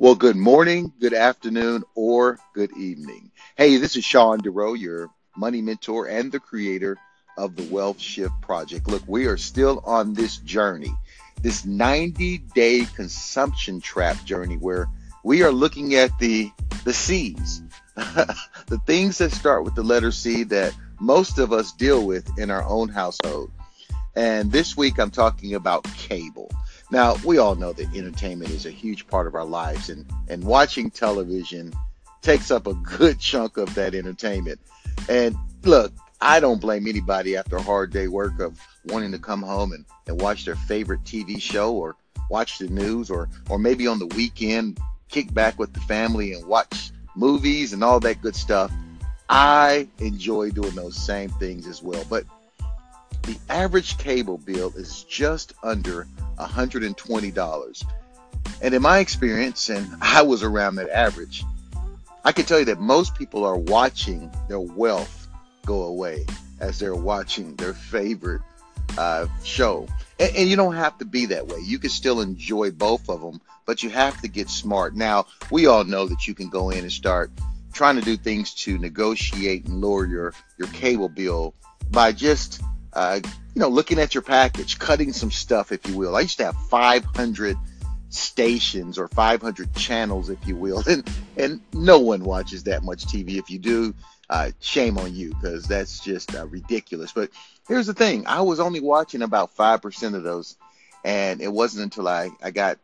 Well, good morning, good afternoon, or good evening. Hey, this is Sean DeRoe, your money mentor and the creator of the Wealth Shift Project. Look, we are still on this journey, this 90 day consumption trap journey where we are looking at the, the C's, the things that start with the letter C that most of us deal with in our own household. And this week I'm talking about cable. Now, we all know that entertainment is a huge part of our lives, and, and watching television takes up a good chunk of that entertainment. And look, I don't blame anybody after a hard day work of wanting to come home and, and watch their favorite TV show or watch the news or or maybe on the weekend kick back with the family and watch movies and all that good stuff. I enjoy doing those same things as well. But the average cable bill is just under $120. And in my experience, and I was around that average, I can tell you that most people are watching their wealth go away as they're watching their favorite uh, show. And, and, you don't have to be that way. You can still enjoy both of them, but you have to get smart. Now, we all know that you can go in and start trying to do things to negotiate and lower your, your cable bill by just uh, you know, looking at your package, cutting some stuff, if you will. I used to have 500 stations or 500 channels, if you will, and and no one watches that much TV. If you do, uh, shame on you because that's just uh, ridiculous. But here's the thing: I was only watching about five percent of those, and it wasn't until I I got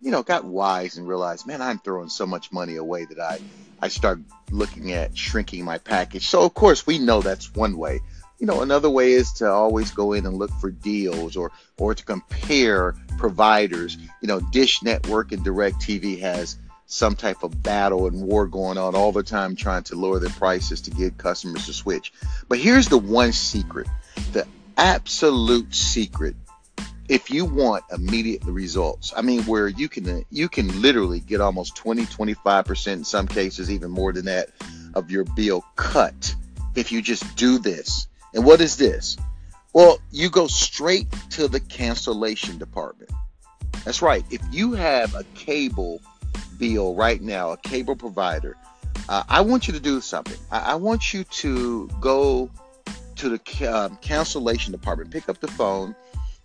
you know got wise and realized, man, I'm throwing so much money away that I I start looking at shrinking my package. So of course we know that's one way you know, another way is to always go in and look for deals or or to compare providers. You know, Dish Network and DirecTV has some type of battle and war going on all the time trying to lower their prices to get customers to switch. But here's the one secret, the absolute secret. If you want immediate results, I mean where you can you can literally get almost 20, 25% in some cases even more than that of your bill cut if you just do this and what is this? Well, you go straight to the cancellation department. That's right. If you have a cable bill right now, a cable provider, uh, I want you to do something. I, I want you to go to the um, cancellation department, pick up the phone,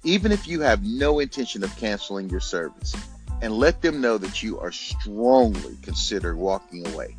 even if you have no intention of canceling your service, and let them know that you are strongly considering walking away.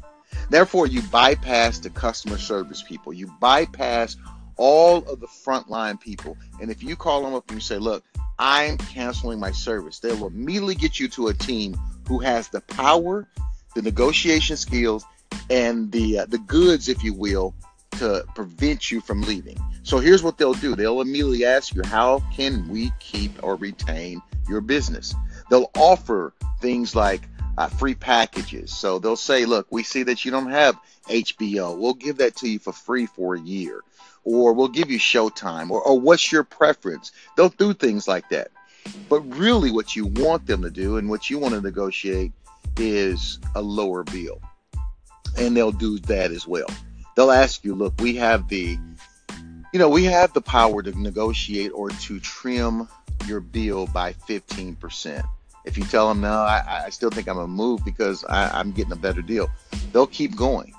Therefore, you bypass the customer service people. You bypass all of the frontline people. And if you call them up and you say, look, I'm canceling my service, they will immediately get you to a team who has the power, the negotiation skills, and the uh, the goods, if you will, to prevent you from leaving. So here's what they'll do. They'll immediately ask you, how can we keep or retain your business? They'll offer things like uh, free packages. So they'll say, look, we see that you don't have HBO. We'll give that to you for free for a year. Or we'll give you Showtime. Or, or what's your preference? They'll do things like that. But really, what you want them to do and what you want to negotiate is a lower bill. And they'll do that as well. They'll ask you, look, we have the you know, we have the power to negotiate or to trim your bill by 15%. If you tell them no, I, I still think I'm gonna move because I, I'm getting a better deal, they'll keep going.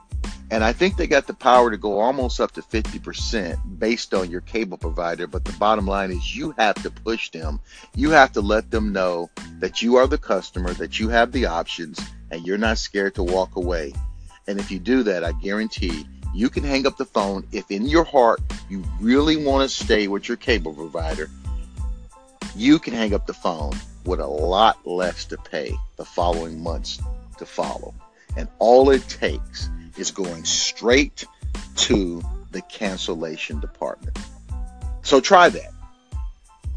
And I think they got the power to go almost up to 50% based on your cable provider. But the bottom line is you have to push them. You have to let them know that you are the customer, that you have the options, and you're not scared to walk away. And if you do that, I guarantee you can hang up the phone if in your heart you really want to stay with your cable provider. You can hang up the phone with a lot less to pay the following months to follow. And all it takes is going straight to the cancellation department. So try that.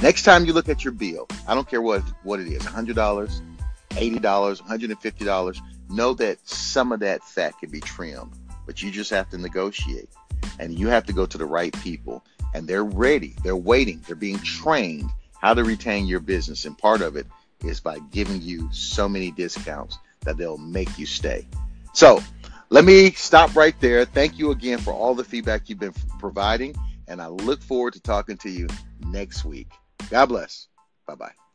Next time you look at your bill, I don't care what, what it is $100, $80, $150, know that some of that fat can be trimmed, but you just have to negotiate. And you have to go to the right people. And they're ready, they're waiting, they're being trained how to retain your business. And part of it is by giving you so many discounts that they'll make you stay. So let me stop right there. Thank you again for all the feedback you've been providing. And I look forward to talking to you next week. God bless. Bye bye.